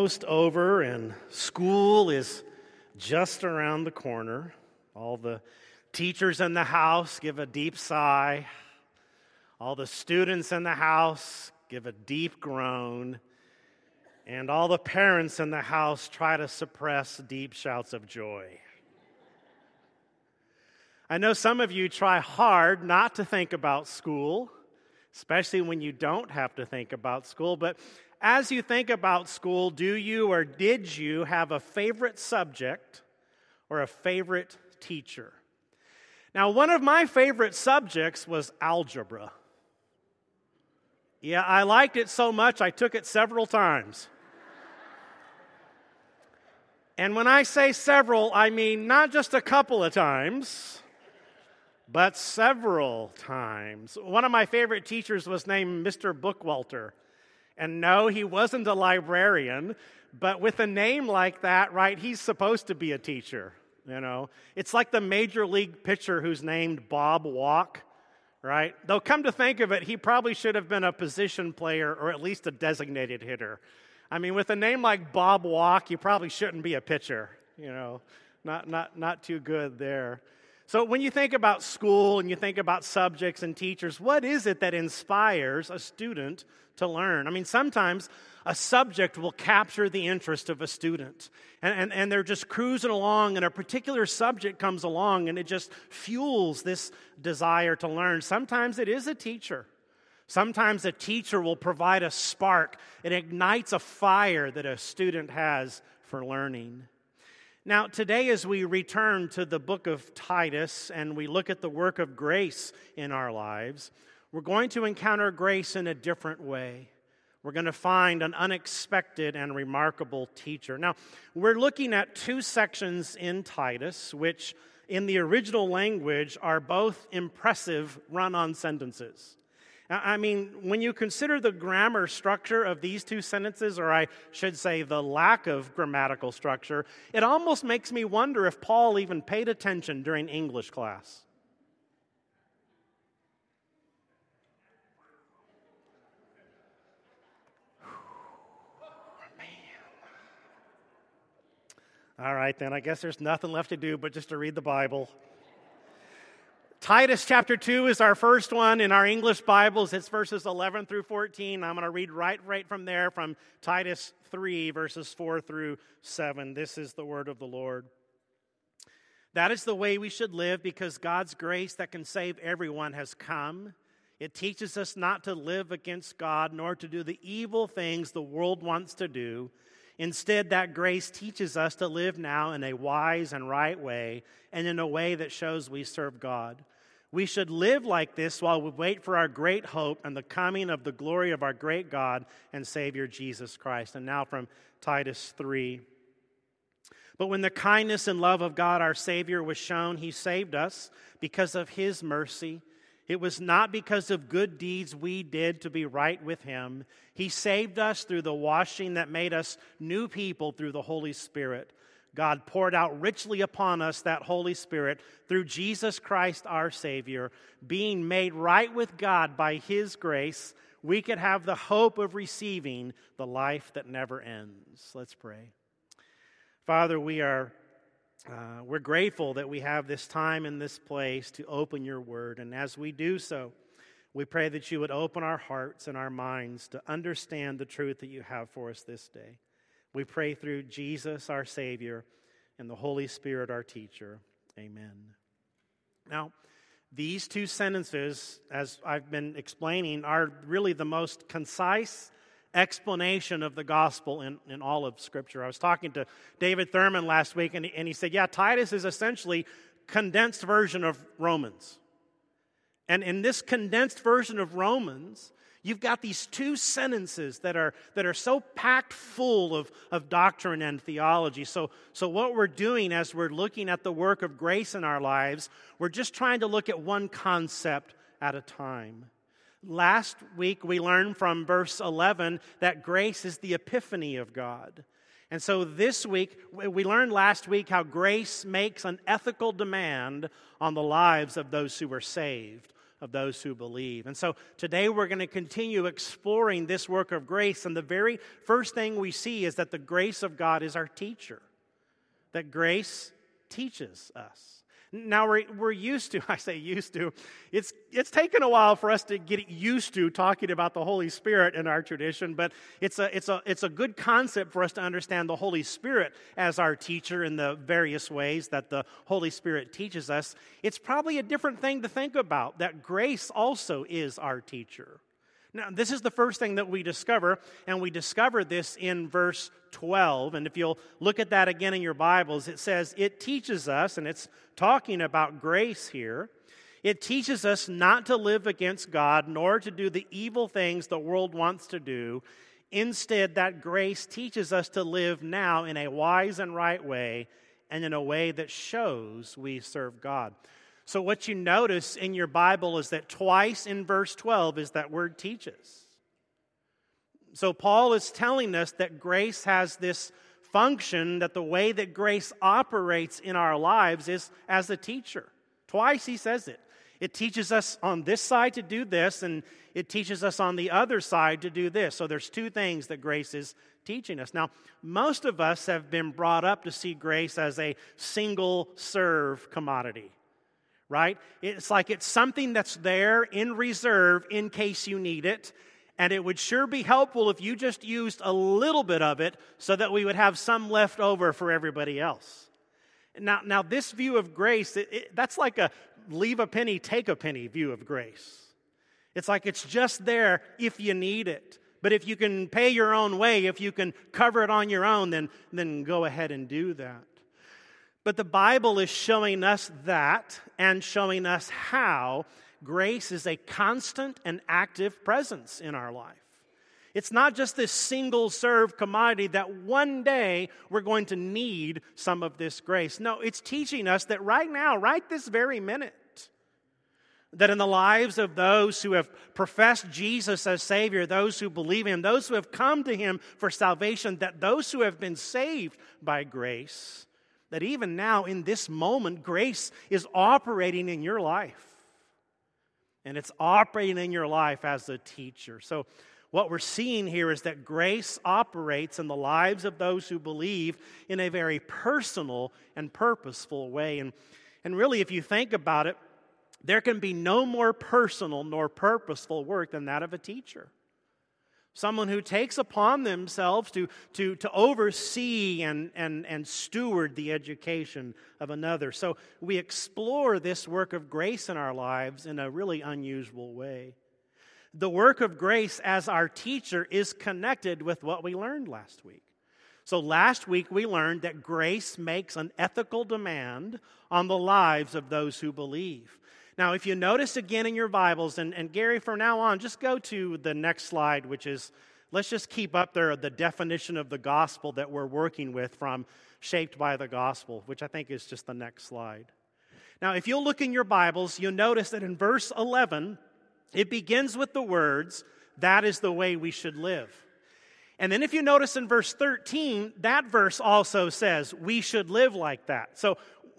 almost over, and school is just around the corner. All the teachers in the house give a deep sigh. All the students in the house give a deep groan. And all the parents in the house try to suppress deep shouts of joy. I know some of you try hard not to think about school, especially when you don't have to think about school, but as you think about school, do you or did you have a favorite subject or a favorite teacher? Now, one of my favorite subjects was algebra. Yeah, I liked it so much I took it several times. and when I say several, I mean not just a couple of times, but several times. One of my favorite teachers was named Mr. Bookwalter. And no, he wasn't a librarian, but with a name like that, right, he's supposed to be a teacher, you know. It's like the major league pitcher who's named Bob Walk, right? Though come to think of it, he probably should have been a position player or at least a designated hitter. I mean, with a name like Bob Walk, you probably shouldn't be a pitcher, you know. Not not not too good there. So, when you think about school and you think about subjects and teachers, what is it that inspires a student to learn? I mean, sometimes a subject will capture the interest of a student, and, and, and they're just cruising along, and a particular subject comes along, and it just fuels this desire to learn. Sometimes it is a teacher. Sometimes a teacher will provide a spark, it ignites a fire that a student has for learning. Now, today, as we return to the book of Titus and we look at the work of grace in our lives, we're going to encounter grace in a different way. We're going to find an unexpected and remarkable teacher. Now, we're looking at two sections in Titus, which in the original language are both impressive run on sentences. I mean, when you consider the grammar structure of these two sentences, or I should say the lack of grammatical structure, it almost makes me wonder if Paul even paid attention during English class. All right, then, I guess there's nothing left to do but just to read the Bible. Titus chapter 2 is our first one in our English Bibles. It's verses 11 through 14. I'm going to read right, right from there from Titus 3, verses 4 through 7. This is the word of the Lord. That is the way we should live because God's grace that can save everyone has come. It teaches us not to live against God nor to do the evil things the world wants to do. Instead, that grace teaches us to live now in a wise and right way and in a way that shows we serve God. We should live like this while we wait for our great hope and the coming of the glory of our great God and Savior Jesus Christ. And now from Titus 3. But when the kindness and love of God our Savior was shown, He saved us because of His mercy. It was not because of good deeds we did to be right with Him. He saved us through the washing that made us new people through the Holy Spirit. God poured out richly upon us that Holy Spirit through Jesus Christ our Savior, being made right with God by His grace, we could have the hope of receiving the life that never ends. Let's pray. Father, we are uh, we're grateful that we have this time in this place to open your word. And as we do so, we pray that you would open our hearts and our minds to understand the truth that you have for us this day. We pray through Jesus, our Savior, and the Holy Spirit, our teacher. Amen. Now, these two sentences, as I've been explaining, are really the most concise explanation of the gospel in, in all of Scripture. I was talking to David Thurman last week, and and he said, Yeah, Titus is essentially condensed version of Romans. And in this condensed version of Romans, You've got these two sentences that are, that are so packed full of, of doctrine and theology. So, so, what we're doing as we're looking at the work of grace in our lives, we're just trying to look at one concept at a time. Last week, we learned from verse 11 that grace is the epiphany of God. And so this week, we learned last week how grace makes an ethical demand on the lives of those who are saved of those who believe. And so today we're going to continue exploring this work of grace. And the very first thing we see is that the grace of God is our teacher, that grace teaches us. Now we're, we're used to, I say used to, it's, it's taken a while for us to get used to talking about the Holy Spirit in our tradition, but it's a, it's, a, it's a good concept for us to understand the Holy Spirit as our teacher in the various ways that the Holy Spirit teaches us. It's probably a different thing to think about that grace also is our teacher. Now, this is the first thing that we discover, and we discover this in verse 12. And if you'll look at that again in your Bibles, it says, It teaches us, and it's talking about grace here. It teaches us not to live against God, nor to do the evil things the world wants to do. Instead, that grace teaches us to live now in a wise and right way, and in a way that shows we serve God. So, what you notice in your Bible is that twice in verse 12 is that word teaches. So, Paul is telling us that grace has this function, that the way that grace operates in our lives is as a teacher. Twice he says it. It teaches us on this side to do this, and it teaches us on the other side to do this. So there's two things that grace is teaching us. Now, most of us have been brought up to see grace as a single serve commodity right? It's like it's something that's there in reserve in case you need it. And it would sure be helpful if you just used a little bit of it so that we would have some left over for everybody else. Now, now this view of grace, it, it, that's like a leave a penny, take a penny view of grace. It's like it's just there if you need it. But if you can pay your own way, if you can cover it on your own, then, then go ahead and do that. But the Bible is showing us that and showing us how grace is a constant and active presence in our life. It's not just this single serve commodity that one day we're going to need some of this grace. No, it's teaching us that right now, right this very minute, that in the lives of those who have professed Jesus as Savior, those who believe in Him, those who have come to Him for salvation, that those who have been saved by grace, that even now, in this moment, grace is operating in your life. And it's operating in your life as a teacher. So, what we're seeing here is that grace operates in the lives of those who believe in a very personal and purposeful way. And, and really, if you think about it, there can be no more personal nor purposeful work than that of a teacher someone who takes upon themselves to, to, to oversee and, and, and steward the education of another. So we explore this work of grace in our lives in a really unusual way. The work of grace as our teacher is connected with what we learned last week. So, last week we learned that grace makes an ethical demand on the lives of those who believe. Now, if you notice again in your Bibles, and, and Gary, from now on, just go to the next slide, which is let's just keep up there the definition of the gospel that we're working with from Shaped by the Gospel, which I think is just the next slide. Now, if you'll look in your Bibles, you'll notice that in verse 11, it begins with the words, That is the way we should live. And then if you notice in verse 13, that verse also says, We should live like that. So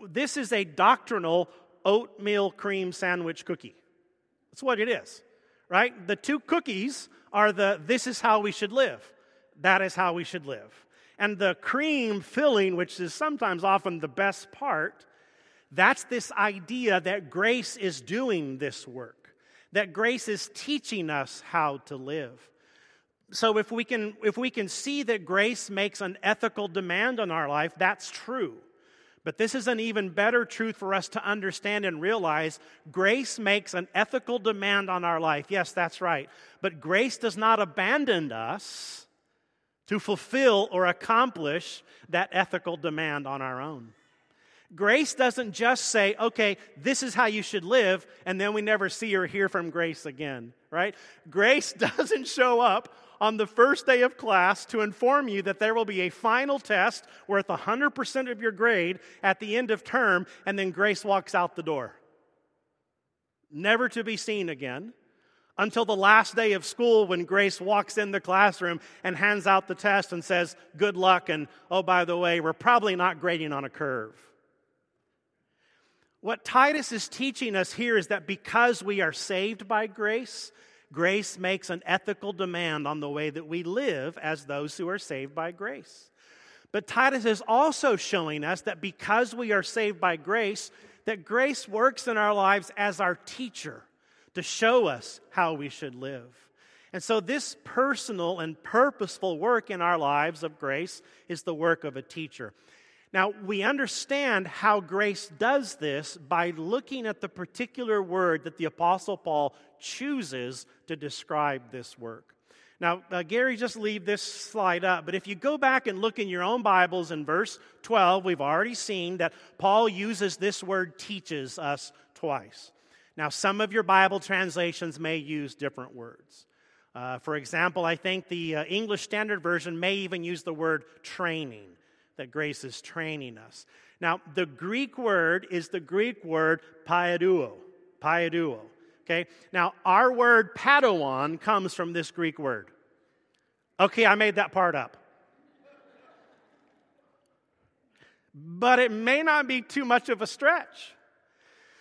this is a doctrinal oatmeal cream sandwich cookie. That's what it is, right? The two cookies are the this is how we should live. That is how we should live. And the cream filling, which is sometimes often the best part, that's this idea that grace is doing this work, that grace is teaching us how to live. So if we can if we can see that grace makes an ethical demand on our life, that's true. But this is an even better truth for us to understand and realize. Grace makes an ethical demand on our life. Yes, that's right. But grace does not abandon us to fulfill or accomplish that ethical demand on our own. Grace doesn't just say, okay, this is how you should live, and then we never see or hear from grace again, right? Grace doesn't show up on the first day of class to inform you that there will be a final test worth 100% of your grade at the end of term, and then Grace walks out the door. Never to be seen again until the last day of school when Grace walks in the classroom and hands out the test and says, Good luck, and oh, by the way, we're probably not grading on a curve. What Titus is teaching us here is that because we are saved by grace, grace makes an ethical demand on the way that we live as those who are saved by grace. But Titus is also showing us that because we are saved by grace, that grace works in our lives as our teacher to show us how we should live. And so, this personal and purposeful work in our lives of grace is the work of a teacher. Now, we understand how grace does this by looking at the particular word that the Apostle Paul chooses to describe this work. Now, uh, Gary, just leave this slide up, but if you go back and look in your own Bibles in verse 12, we've already seen that Paul uses this word teaches us twice. Now, some of your Bible translations may use different words. Uh, for example, I think the uh, English Standard Version may even use the word training, that grace is training us. Now, the Greek word is the Greek word paideuo. Paideuo. Okay? Now, our word Padawan comes from this Greek word. Okay, I made that part up. But it may not be too much of a stretch.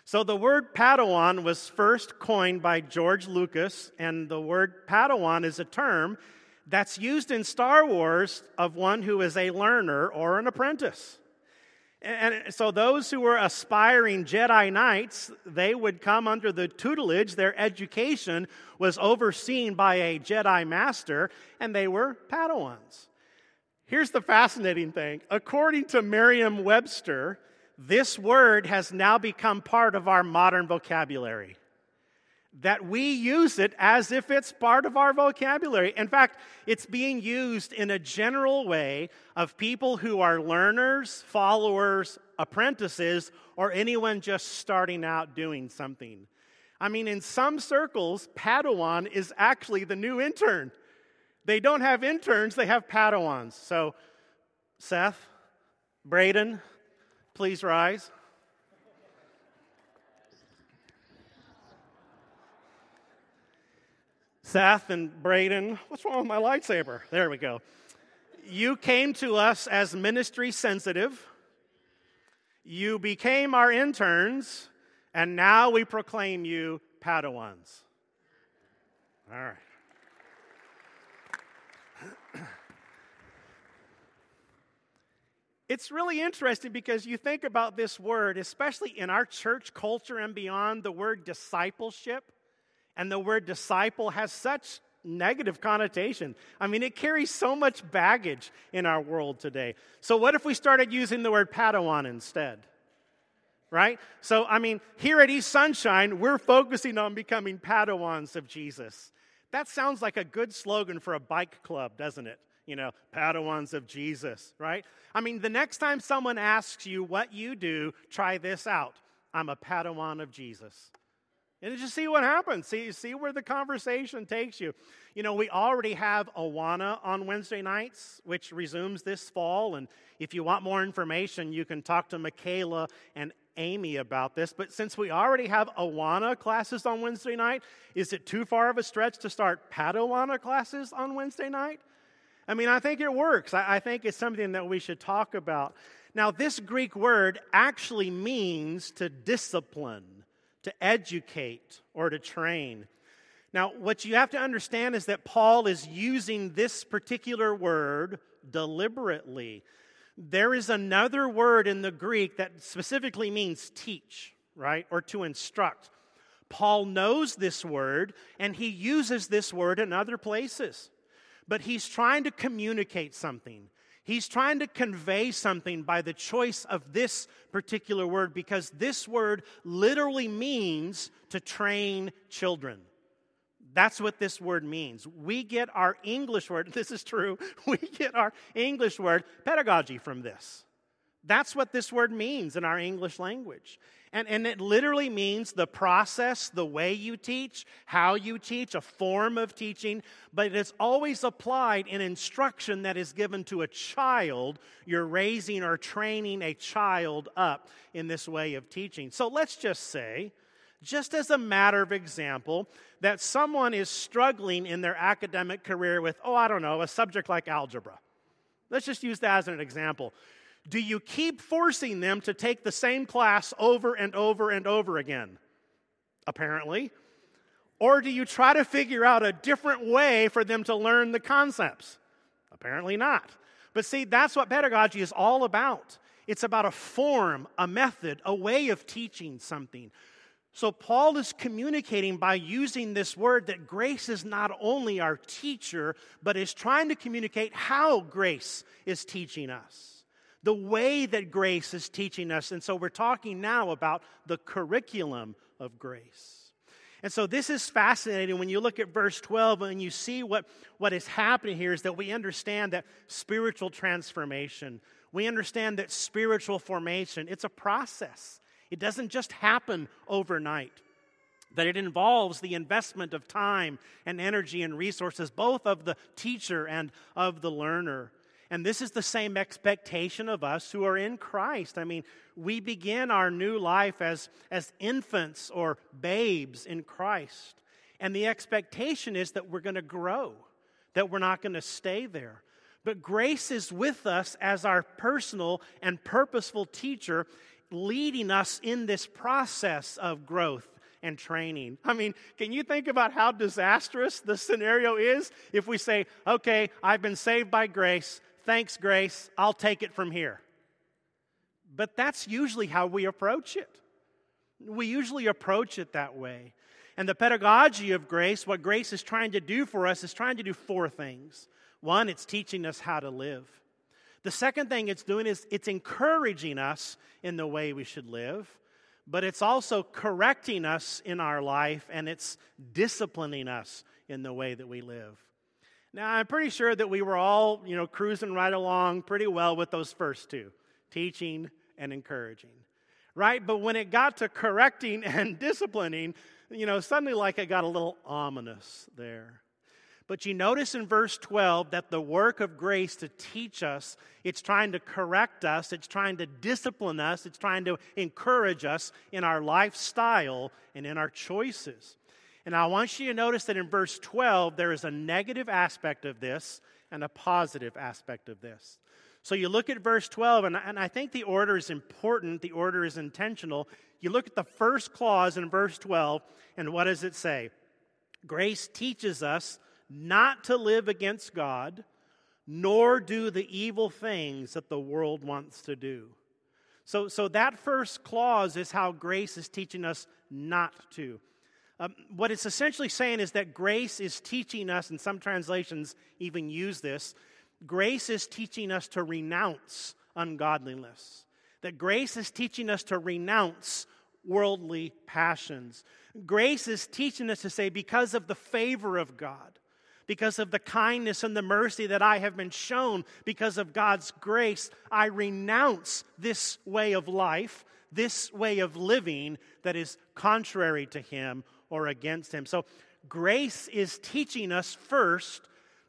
So, the word Padawan was first coined by George Lucas, and the word Padawan is a term that's used in Star Wars of one who is a learner or an apprentice. And so those who were aspiring Jedi Knights, they would come under the tutelage. Their education was overseen by a Jedi master, and they were Padawans. Here's the fascinating thing. According to Merriam Webster, this word has now become part of our modern vocabulary that we use it as if it's part of our vocabulary. In fact, it's being used in a general way of people who are learners, followers, apprentices, or anyone just starting out doing something. I mean, in some circles, Padawan is actually the new intern. They don't have interns, they have Padawans. So, Seth, Braden, please rise. Seth and Braden, what's wrong with my lightsaber? There we go. You came to us as ministry sensitive. You became our interns, and now we proclaim you Padawans. All right. It's really interesting because you think about this word, especially in our church culture and beyond, the word discipleship and the word disciple has such negative connotation. I mean, it carries so much baggage in our world today. So, what if we started using the word Padawan instead? Right? So, I mean, here at East Sunshine, we're focusing on becoming Padawans of Jesus. That sounds like a good slogan for a bike club, doesn't it? You know, Padawans of Jesus, right? I mean, the next time someone asks you what you do, try this out. I'm a Padawan of Jesus. And just see what happens. See, see where the conversation takes you. You know, we already have Awana on Wednesday nights, which resumes this fall. And if you want more information, you can talk to Michaela and Amy about this. But since we already have Awana classes on Wednesday night, is it too far of a stretch to start Padawana classes on Wednesday night? I mean, I think it works. I, I think it's something that we should talk about. Now, this Greek word actually means to discipline to educate, or to train. Now, what you have to understand is that Paul is using this particular word deliberately. There is another word in the Greek that specifically means teach, right, or to instruct. Paul knows this word and he uses this word in other places. But he's trying to communicate something. He's trying to convey something by the choice of this particular word because this word literally means to train children. That's what this word means. We get our English word, this is true, we get our English word pedagogy from this. That's what this word means in our English language. And, and it literally means the process, the way you teach, how you teach, a form of teaching, but it's always applied in instruction that is given to a child. You're raising or training a child up in this way of teaching. So let's just say, just as a matter of example, that someone is struggling in their academic career with, oh, I don't know, a subject like algebra. Let's just use that as an example. Do you keep forcing them to take the same class over and over and over again? Apparently. Or do you try to figure out a different way for them to learn the concepts? Apparently not. But see, that's what pedagogy is all about. It's about a form, a method, a way of teaching something. So, Paul is communicating by using this word that grace is not only our teacher, but is trying to communicate how grace is teaching us, the way that grace is teaching us. And so, we're talking now about the curriculum of grace. And so this is fascinating when you look at verse 12 and you see what, what is happening here is that we understand that spiritual transformation, we understand that spiritual formation, it's a process. It doesn't just happen overnight. That it involves the investment of time and energy and resources, both of the teacher and of the learner. And this is the same expectation of us who are in Christ. I mean, we begin our new life as, as infants or babes in Christ. And the expectation is that we're going to grow, that we're not going to stay there. But grace is with us as our personal and purposeful teacher, leading us in this process of growth and training. I mean, can you think about how disastrous the scenario is if we say, okay, I've been saved by grace, Thanks, Grace. I'll take it from here. But that's usually how we approach it. We usually approach it that way. And the pedagogy of grace, what grace is trying to do for us, is trying to do four things. One, it's teaching us how to live. The second thing it's doing is it's encouraging us in the way we should live, but it's also correcting us in our life and it's disciplining us in the way that we live. Now, I'm pretty sure that we were all, you know, cruising right along pretty well with those first two teaching and encouraging, right? But when it got to correcting and disciplining, you know, suddenly like it got a little ominous there. But you notice in verse 12 that the work of grace to teach us, it's trying to correct us, it's trying to discipline us, it's trying to encourage us in our lifestyle and in our choices. And I want you to notice that in verse 12, there is a negative aspect of this and a positive aspect of this. So you look at verse 12, and, and I think the order is important, the order is intentional. You look at the first clause in verse 12, and what does it say? Grace teaches us not to live against God, nor do the evil things that the world wants to do. So, so that first clause is how grace is teaching us not to. Um, what it's essentially saying is that grace is teaching us, and some translations even use this grace is teaching us to renounce ungodliness. That grace is teaching us to renounce worldly passions. Grace is teaching us to say, because of the favor of God, because of the kindness and the mercy that I have been shown, because of God's grace, I renounce this way of life, this way of living that is contrary to Him or against him. So, grace is teaching us first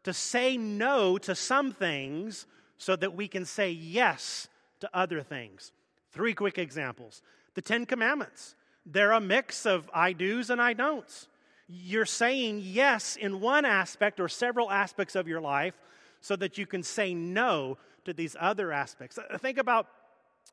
to say no to some things so that we can say yes to other things. Three quick examples the Ten Commandments. They're a mix of I do's and I don'ts. You're saying yes in one aspect or several aspects of your life so that you can say no to these other aspects. Think about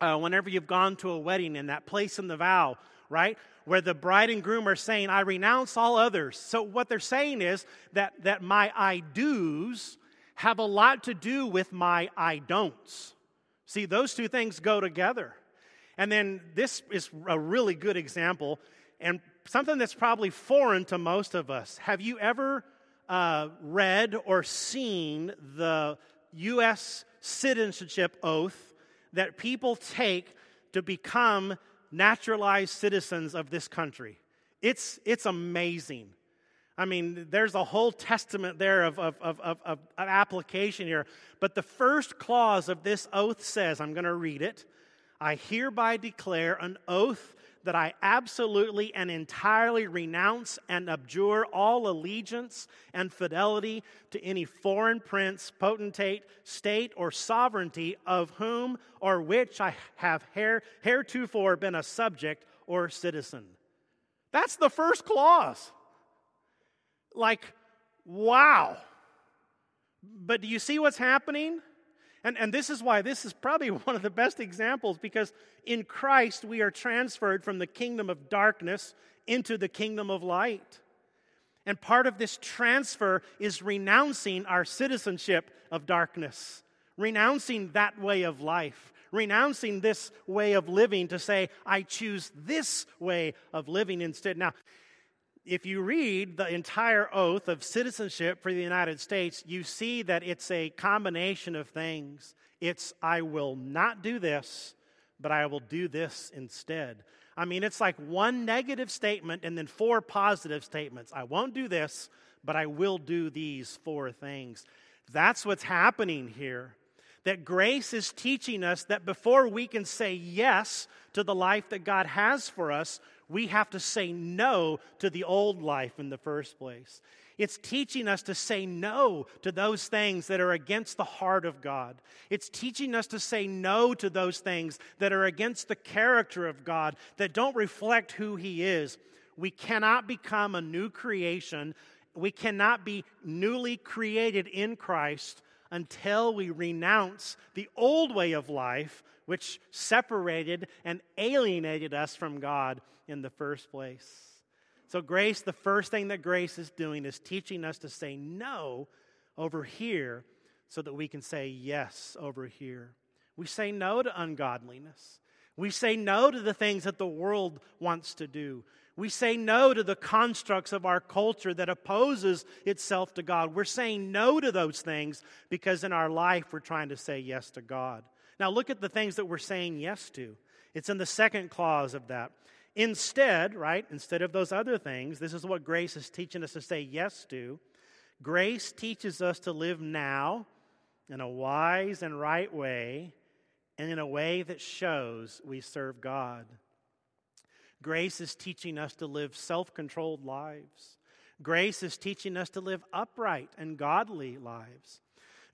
uh, whenever you've gone to a wedding and that place in the vow right? Where the bride and groom are saying, I renounce all others. So what they're saying is that, that my I do's have a lot to do with my I don'ts. See, those two things go together. And then this is a really good example and something that's probably foreign to most of us. Have you ever uh, read or seen the U.S. citizenship oath that people take to become naturalized citizens of this country. It's, it's amazing. I mean, there's a whole testament there of, of, of, of, of application here. But the first clause of this oath says, I'm going to read it I hereby declare an oath that I absolutely and entirely renounce and abjure all allegiance and fidelity to any foreign prince, potentate, state, or sovereignty of whom or which I have heretofore been a subject or citizen. That's the first clause. Like, wow. But do you see what's happening? And, and this is why this is probably one of the best examples because in Christ we are transferred from the kingdom of darkness into the kingdom of light. And part of this transfer is renouncing our citizenship of darkness, renouncing that way of life, renouncing this way of living to say, I choose this way of living instead. Now, if you read the entire oath of citizenship for the United States, you see that it's a combination of things. It's, I will not do this, but I will do this instead. I mean, it's like one negative statement and then four positive statements. I won't do this, but I will do these four things. That's what's happening here. That grace is teaching us that before we can say yes to the life that God has for us, we have to say no to the old life in the first place. It's teaching us to say no to those things that are against the heart of God. It's teaching us to say no to those things that are against the character of God, that don't reflect who He is. We cannot become a new creation. We cannot be newly created in Christ until we renounce the old way of life, which separated and alienated us from God in the first place. So, grace, the first thing that grace is doing is teaching us to say no over here so that we can say yes over here. We say no to ungodliness. We say no to the things that the world wants to do. We say no to the constructs of our culture that opposes itself to God. We're saying no to those things because in our life we're trying to say yes to God. Now, look at the things that we're saying yes to. It's in the second clause of that. Instead, right, instead of those other things, this is what grace is teaching us to say yes to. Grace teaches us to live now in a wise and right way and in a way that shows we serve God. Grace is teaching us to live self controlled lives. Grace is teaching us to live upright and godly lives.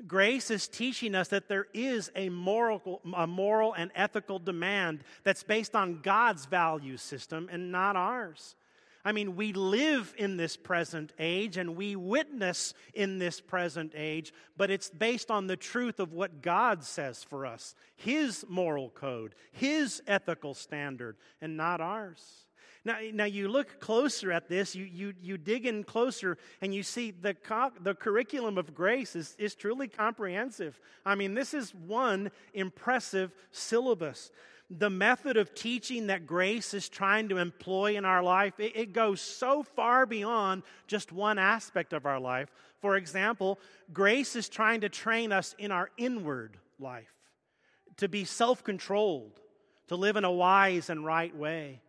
Grace is teaching us that there is a moral, a moral and ethical demand that's based on God's value system and not ours. I mean, we live in this present age and we witness in this present age, but it's based on the truth of what God says for us His moral code, His ethical standard, and not ours. Now, now you look closer at this, you, you, you dig in closer, and you see the, co- the curriculum of grace is, is truly comprehensive. I mean, this is one impressive syllabus. The method of teaching that grace is trying to employ in our life, it, it goes so far beyond just one aspect of our life. For example, grace is trying to train us in our inward life to be self controlled, to live in a wise and right way.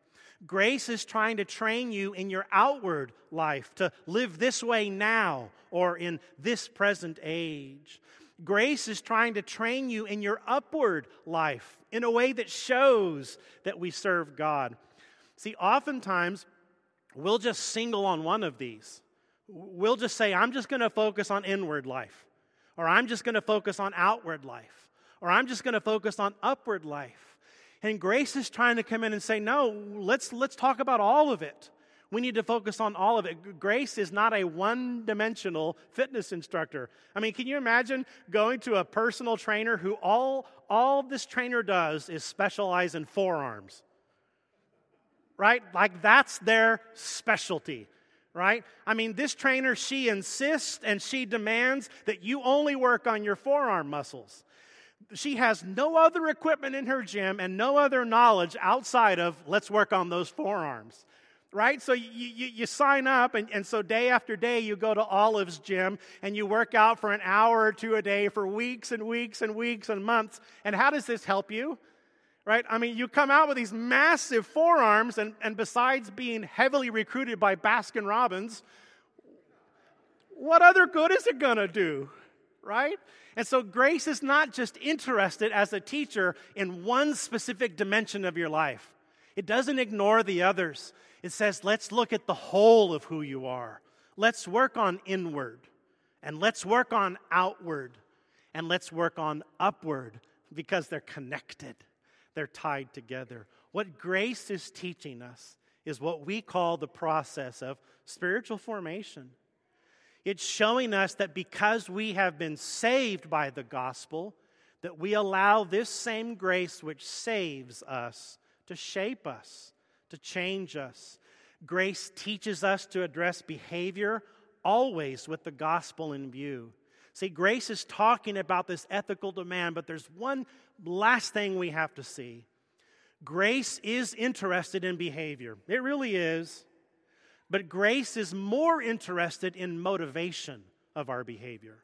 Grace is trying to train you in your outward life to live this way now or in this present age. Grace is trying to train you in your upward life in a way that shows that we serve God. See, oftentimes we'll just single on one of these. We'll just say, I'm just going to focus on inward life, or I'm just going to focus on outward life, or I'm just going to focus on upward life. And grace is trying to come in and say, no, let's, let's talk about all of it. We need to focus on all of it. Grace is not a one dimensional fitness instructor. I mean, can you imagine going to a personal trainer who all, all this trainer does is specialize in forearms? Right? Like that's their specialty right? I mean, this trainer, she insists and she demands that you only work on your forearm muscles she has no other equipment in her gym and no other knowledge outside of let's work on those forearms right? So you, you, you, sign up and, and so day after day you go to olive's gym and you work out for an hour or two a day for weeks and weeks and weeks and months. And how does this help you? Right? I mean you come out with these massive forearms and, and besides being heavily recruited by baskin robbins what other good is it going to do? Right? And so grace is not just interested as a teacher in one specific dimension of your life, it doesn't ignore the others. It says, let's look at the whole of who you are. Let's work on inward, and let's work on outward, and let's work on upward because they're connected, they're tied together. What grace is teaching us is what we call the process of spiritual formation. It's showing us that because we have been saved by the gospel, that we allow this same grace which saves us to shape us, to change us. Grace teaches us to address behavior always with the gospel in view. See, grace is talking about this ethical demand, but there's one last thing we have to see. Grace is interested in behavior, it really is. But grace is more interested in motivation of our behavior.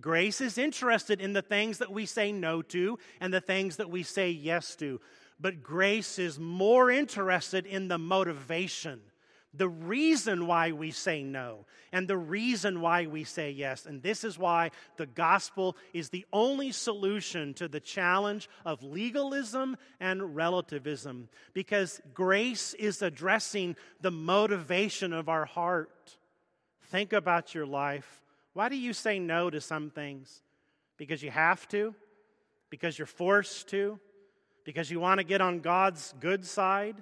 Grace is interested in the things that we say no to and the things that we say yes to. But grace is more interested in the motivation, the reason why we say no, and the reason why we say yes. And this is why the gospel is the only solution to the challenge of legalism and relativism, because grace is addressing the motivation of our heart. Think about your life. Why do you say no to some things? Because you have to? Because you're forced to? Because you want to get on God's good side?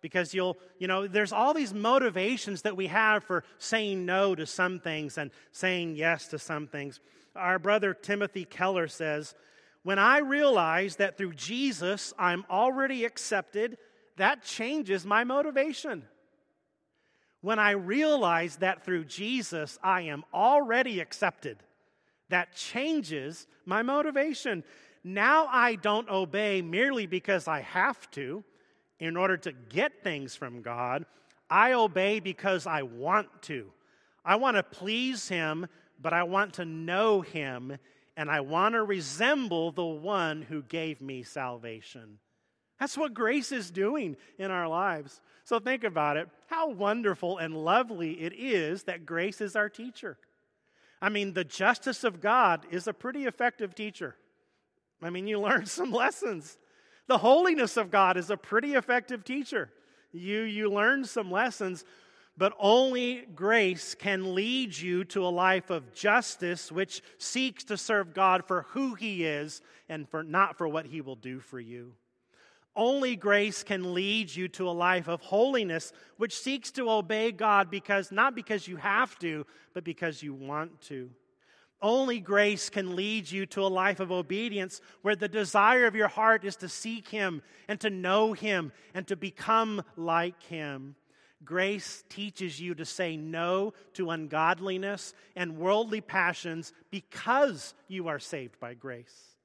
Because you'll, you know, there's all these motivations that we have for saying no to some things and saying yes to some things. Our brother Timothy Keller says, When I realize that through Jesus I'm already accepted, that changes my motivation. When I realize that through Jesus I am already accepted, that changes my motivation. Now I don't obey merely because I have to in order to get things from God. I obey because I want to. I want to please Him, but I want to know Him, and I want to resemble the one who gave me salvation. That's what grace is doing in our lives. So think about it. How wonderful and lovely it is that grace is our teacher. I mean, the justice of God is a pretty effective teacher. I mean, you learn some lessons. The holiness of God is a pretty effective teacher. You, you learn some lessons, but only grace can lead you to a life of justice which seeks to serve God for who He is and for, not for what He will do for you. Only grace can lead you to a life of holiness, which seeks to obey God because not because you have to, but because you want to. Only grace can lead you to a life of obedience where the desire of your heart is to seek Him and to know Him and to become like Him. Grace teaches you to say no to ungodliness and worldly passions because you are saved by grace.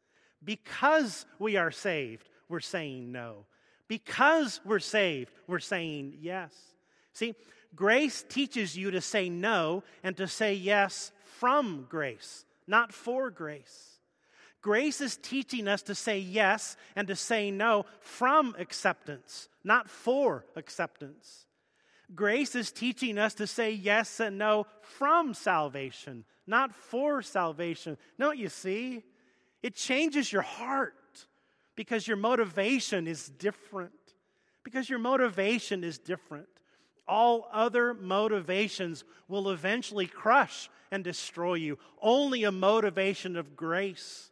Because we are saved, we're saying no. Because we're saved, we're saying yes. See, grace teaches you to say no and to say yes from grace, not for grace. Grace is teaching us to say yes and to say no from acceptance, not for acceptance. Grace is teaching us to say yes and no from salvation, not for salvation. Don't you see? It changes your heart because your motivation is different. Because your motivation is different. All other motivations will eventually crush and destroy you. Only a motivation of grace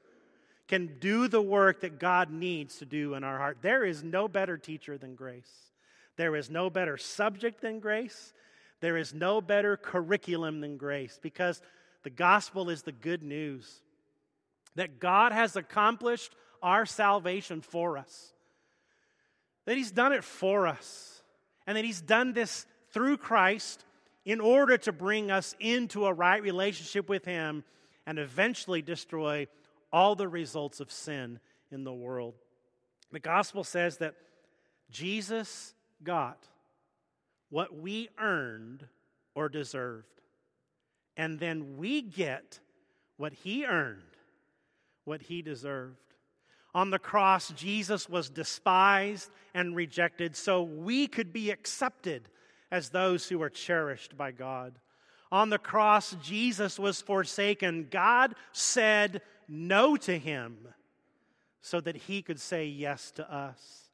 can do the work that God needs to do in our heart. There is no better teacher than grace. There is no better subject than grace. There is no better curriculum than grace because the gospel is the good news that God has accomplished our salvation for us. That He's done it for us. And that He's done this through Christ in order to bring us into a right relationship with Him and eventually destroy all the results of sin in the world. The gospel says that Jesus got what we earned or deserved. And then we get what he earned, what he deserved. On the cross, Jesus was despised and rejected so we could be accepted as those who are cherished by God. On the cross, Jesus was forsaken. God said no to him so that he could say yes to us.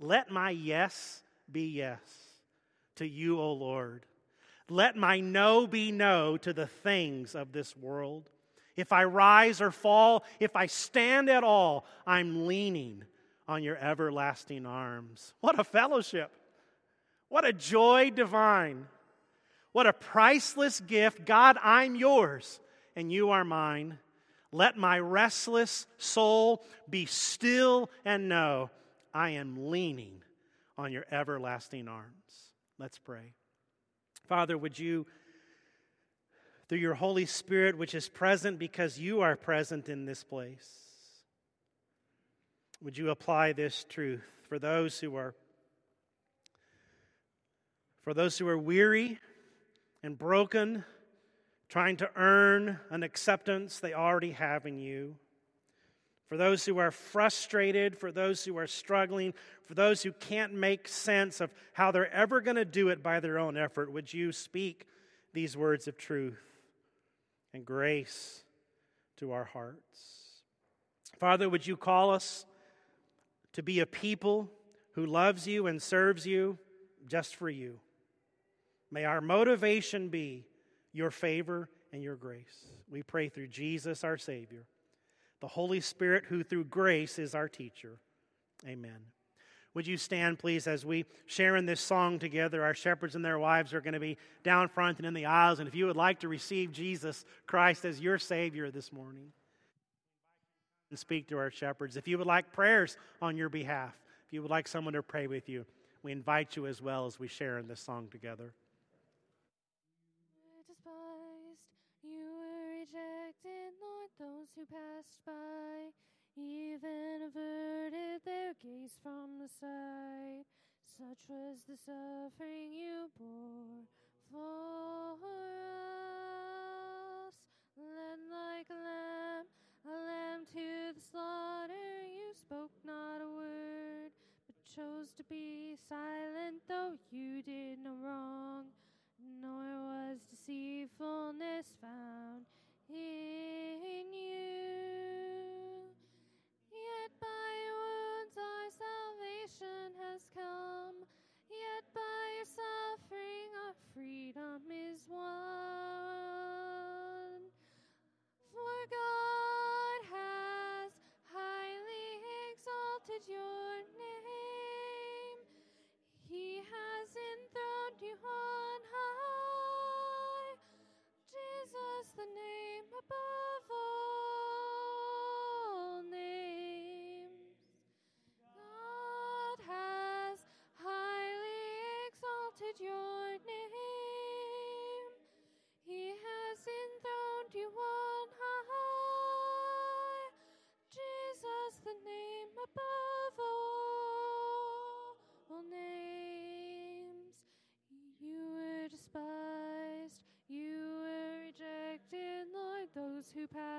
Let my yes be yes to you, O Lord. Let my no be no to the things of this world. If I rise or fall, if I stand at all, I'm leaning on your everlasting arms. What a fellowship! What a joy divine! What a priceless gift. God, I'm yours and you are mine. Let my restless soul be still and know I am leaning on your everlasting arms. Let's pray. Father, would you, through your Holy Spirit, which is present because you are present in this place, would you apply this truth for those who are for those who are weary and broken, trying to earn an acceptance they already have in you. For those who are frustrated, for those who are struggling, for those who can't make sense of how they're ever going to do it by their own effort, would you speak these words of truth and grace to our hearts? Father, would you call us to be a people who loves you and serves you just for you? May our motivation be your favor and your grace. We pray through Jesus, our Savior, the Holy Spirit, who through grace is our teacher. Amen. Would you stand, please, as we share in this song together? Our shepherds and their wives are going to be down front and in the aisles. And if you would like to receive Jesus Christ as your Savior this morning, and speak to our shepherds. If you would like prayers on your behalf, if you would like someone to pray with you, we invite you as well as we share in this song together. Despised, you were rejected, Lord, those who passed by, even averted their gaze from the sight. Such was the suffering you bore for us. Led like a lamb, a lamb to the slaughter, you spoke not a word, but chose to be silent, though you did no wrong, nor was deceitfulness found in you. Yet by wounds our salvation has come,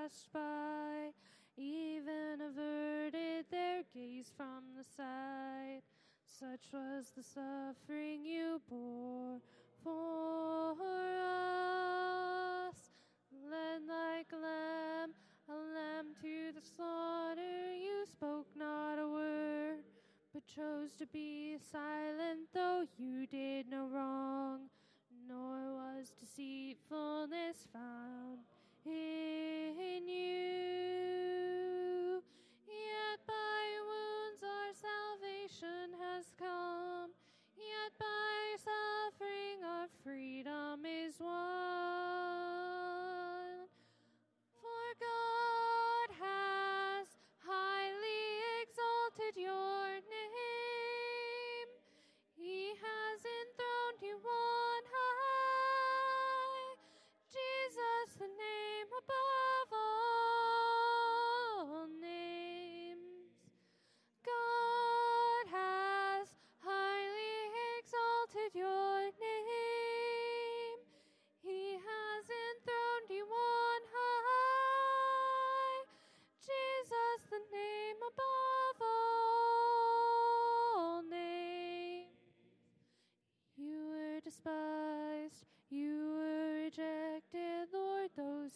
passed by even averted their gaze from the sight. Such was the suffering you bore for us. Led like a lamb, a lamb to the slaughter, you spoke not a word, but chose to be silent, though you did no wrong nor was deceitfulness found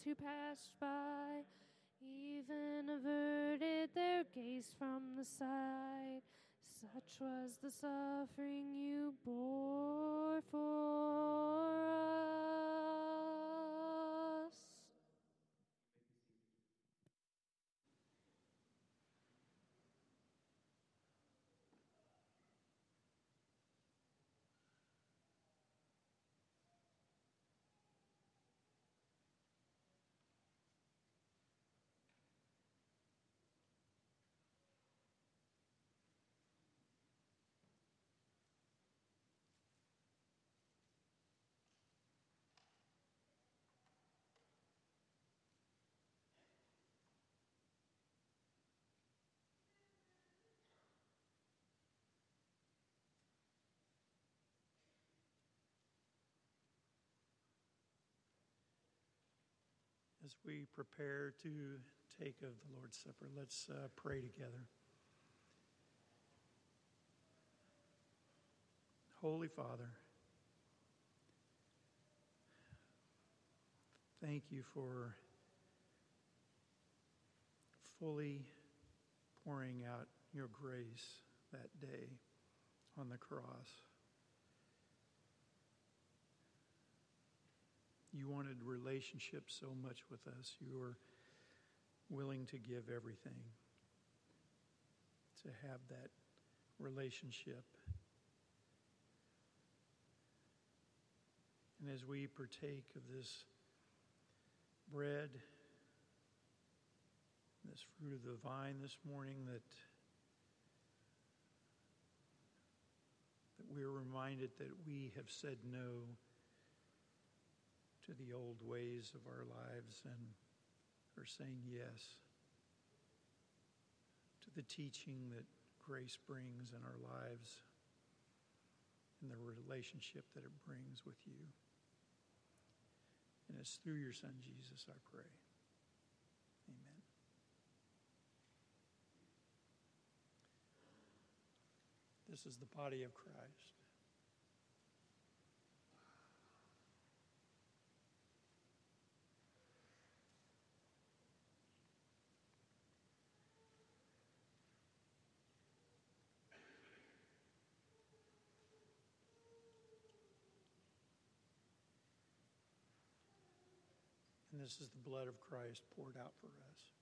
who passed by even averted their gaze from the sight. Such was the suffering you bore for us. As we prepare to take of the Lord's Supper, let's uh, pray together. Holy Father, thank you for fully pouring out your grace that day on the cross. You wanted relationship so much with us. You were willing to give everything to have that relationship. And as we partake of this bread, this fruit of the vine this morning, that, that we're reminded that we have said no to the old ways of our lives and are saying yes to the teaching that grace brings in our lives and the relationship that it brings with you. And it's through your Son, Jesus, I pray. Amen. This is the body of Christ. This is the blood of Christ poured out for us.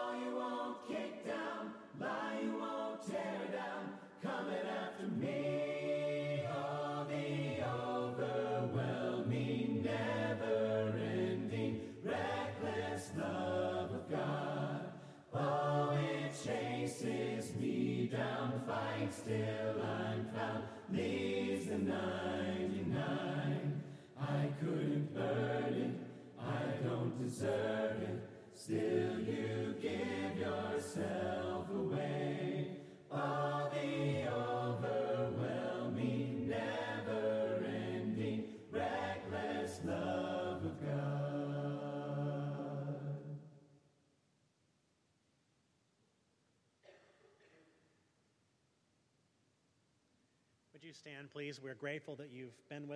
deserve it, still you give yourself away. Ah, the overwhelming, never ending, reckless love of God. Would you stand, please? We're grateful that you've been with